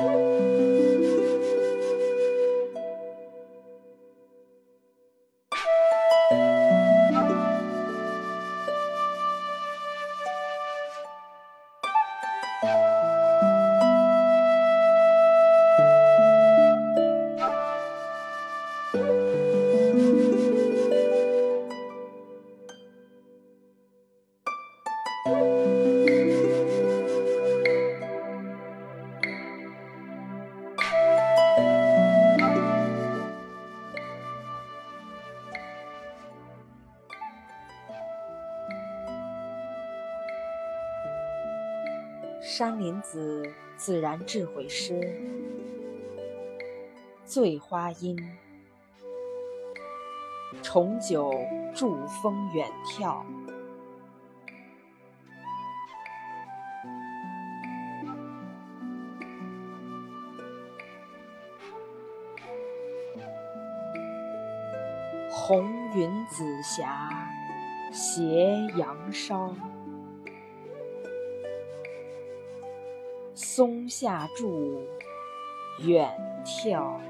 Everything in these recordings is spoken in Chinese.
Música 山林子自然智慧诗，醉花阴，重九祝风远眺，红云紫霞斜阳烧。松下住，远眺，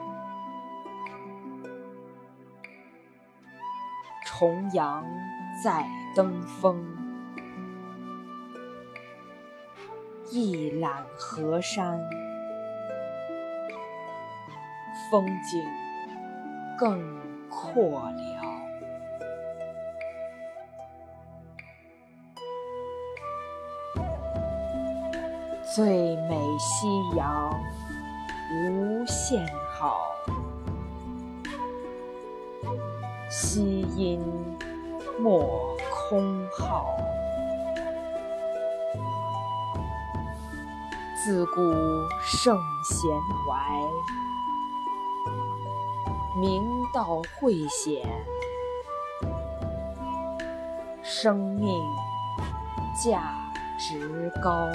重阳再登峰，一览河山，风景更阔了。最美夕阳无限好，夕阴莫空耗。自古圣贤怀，明道慧显，生命价值高。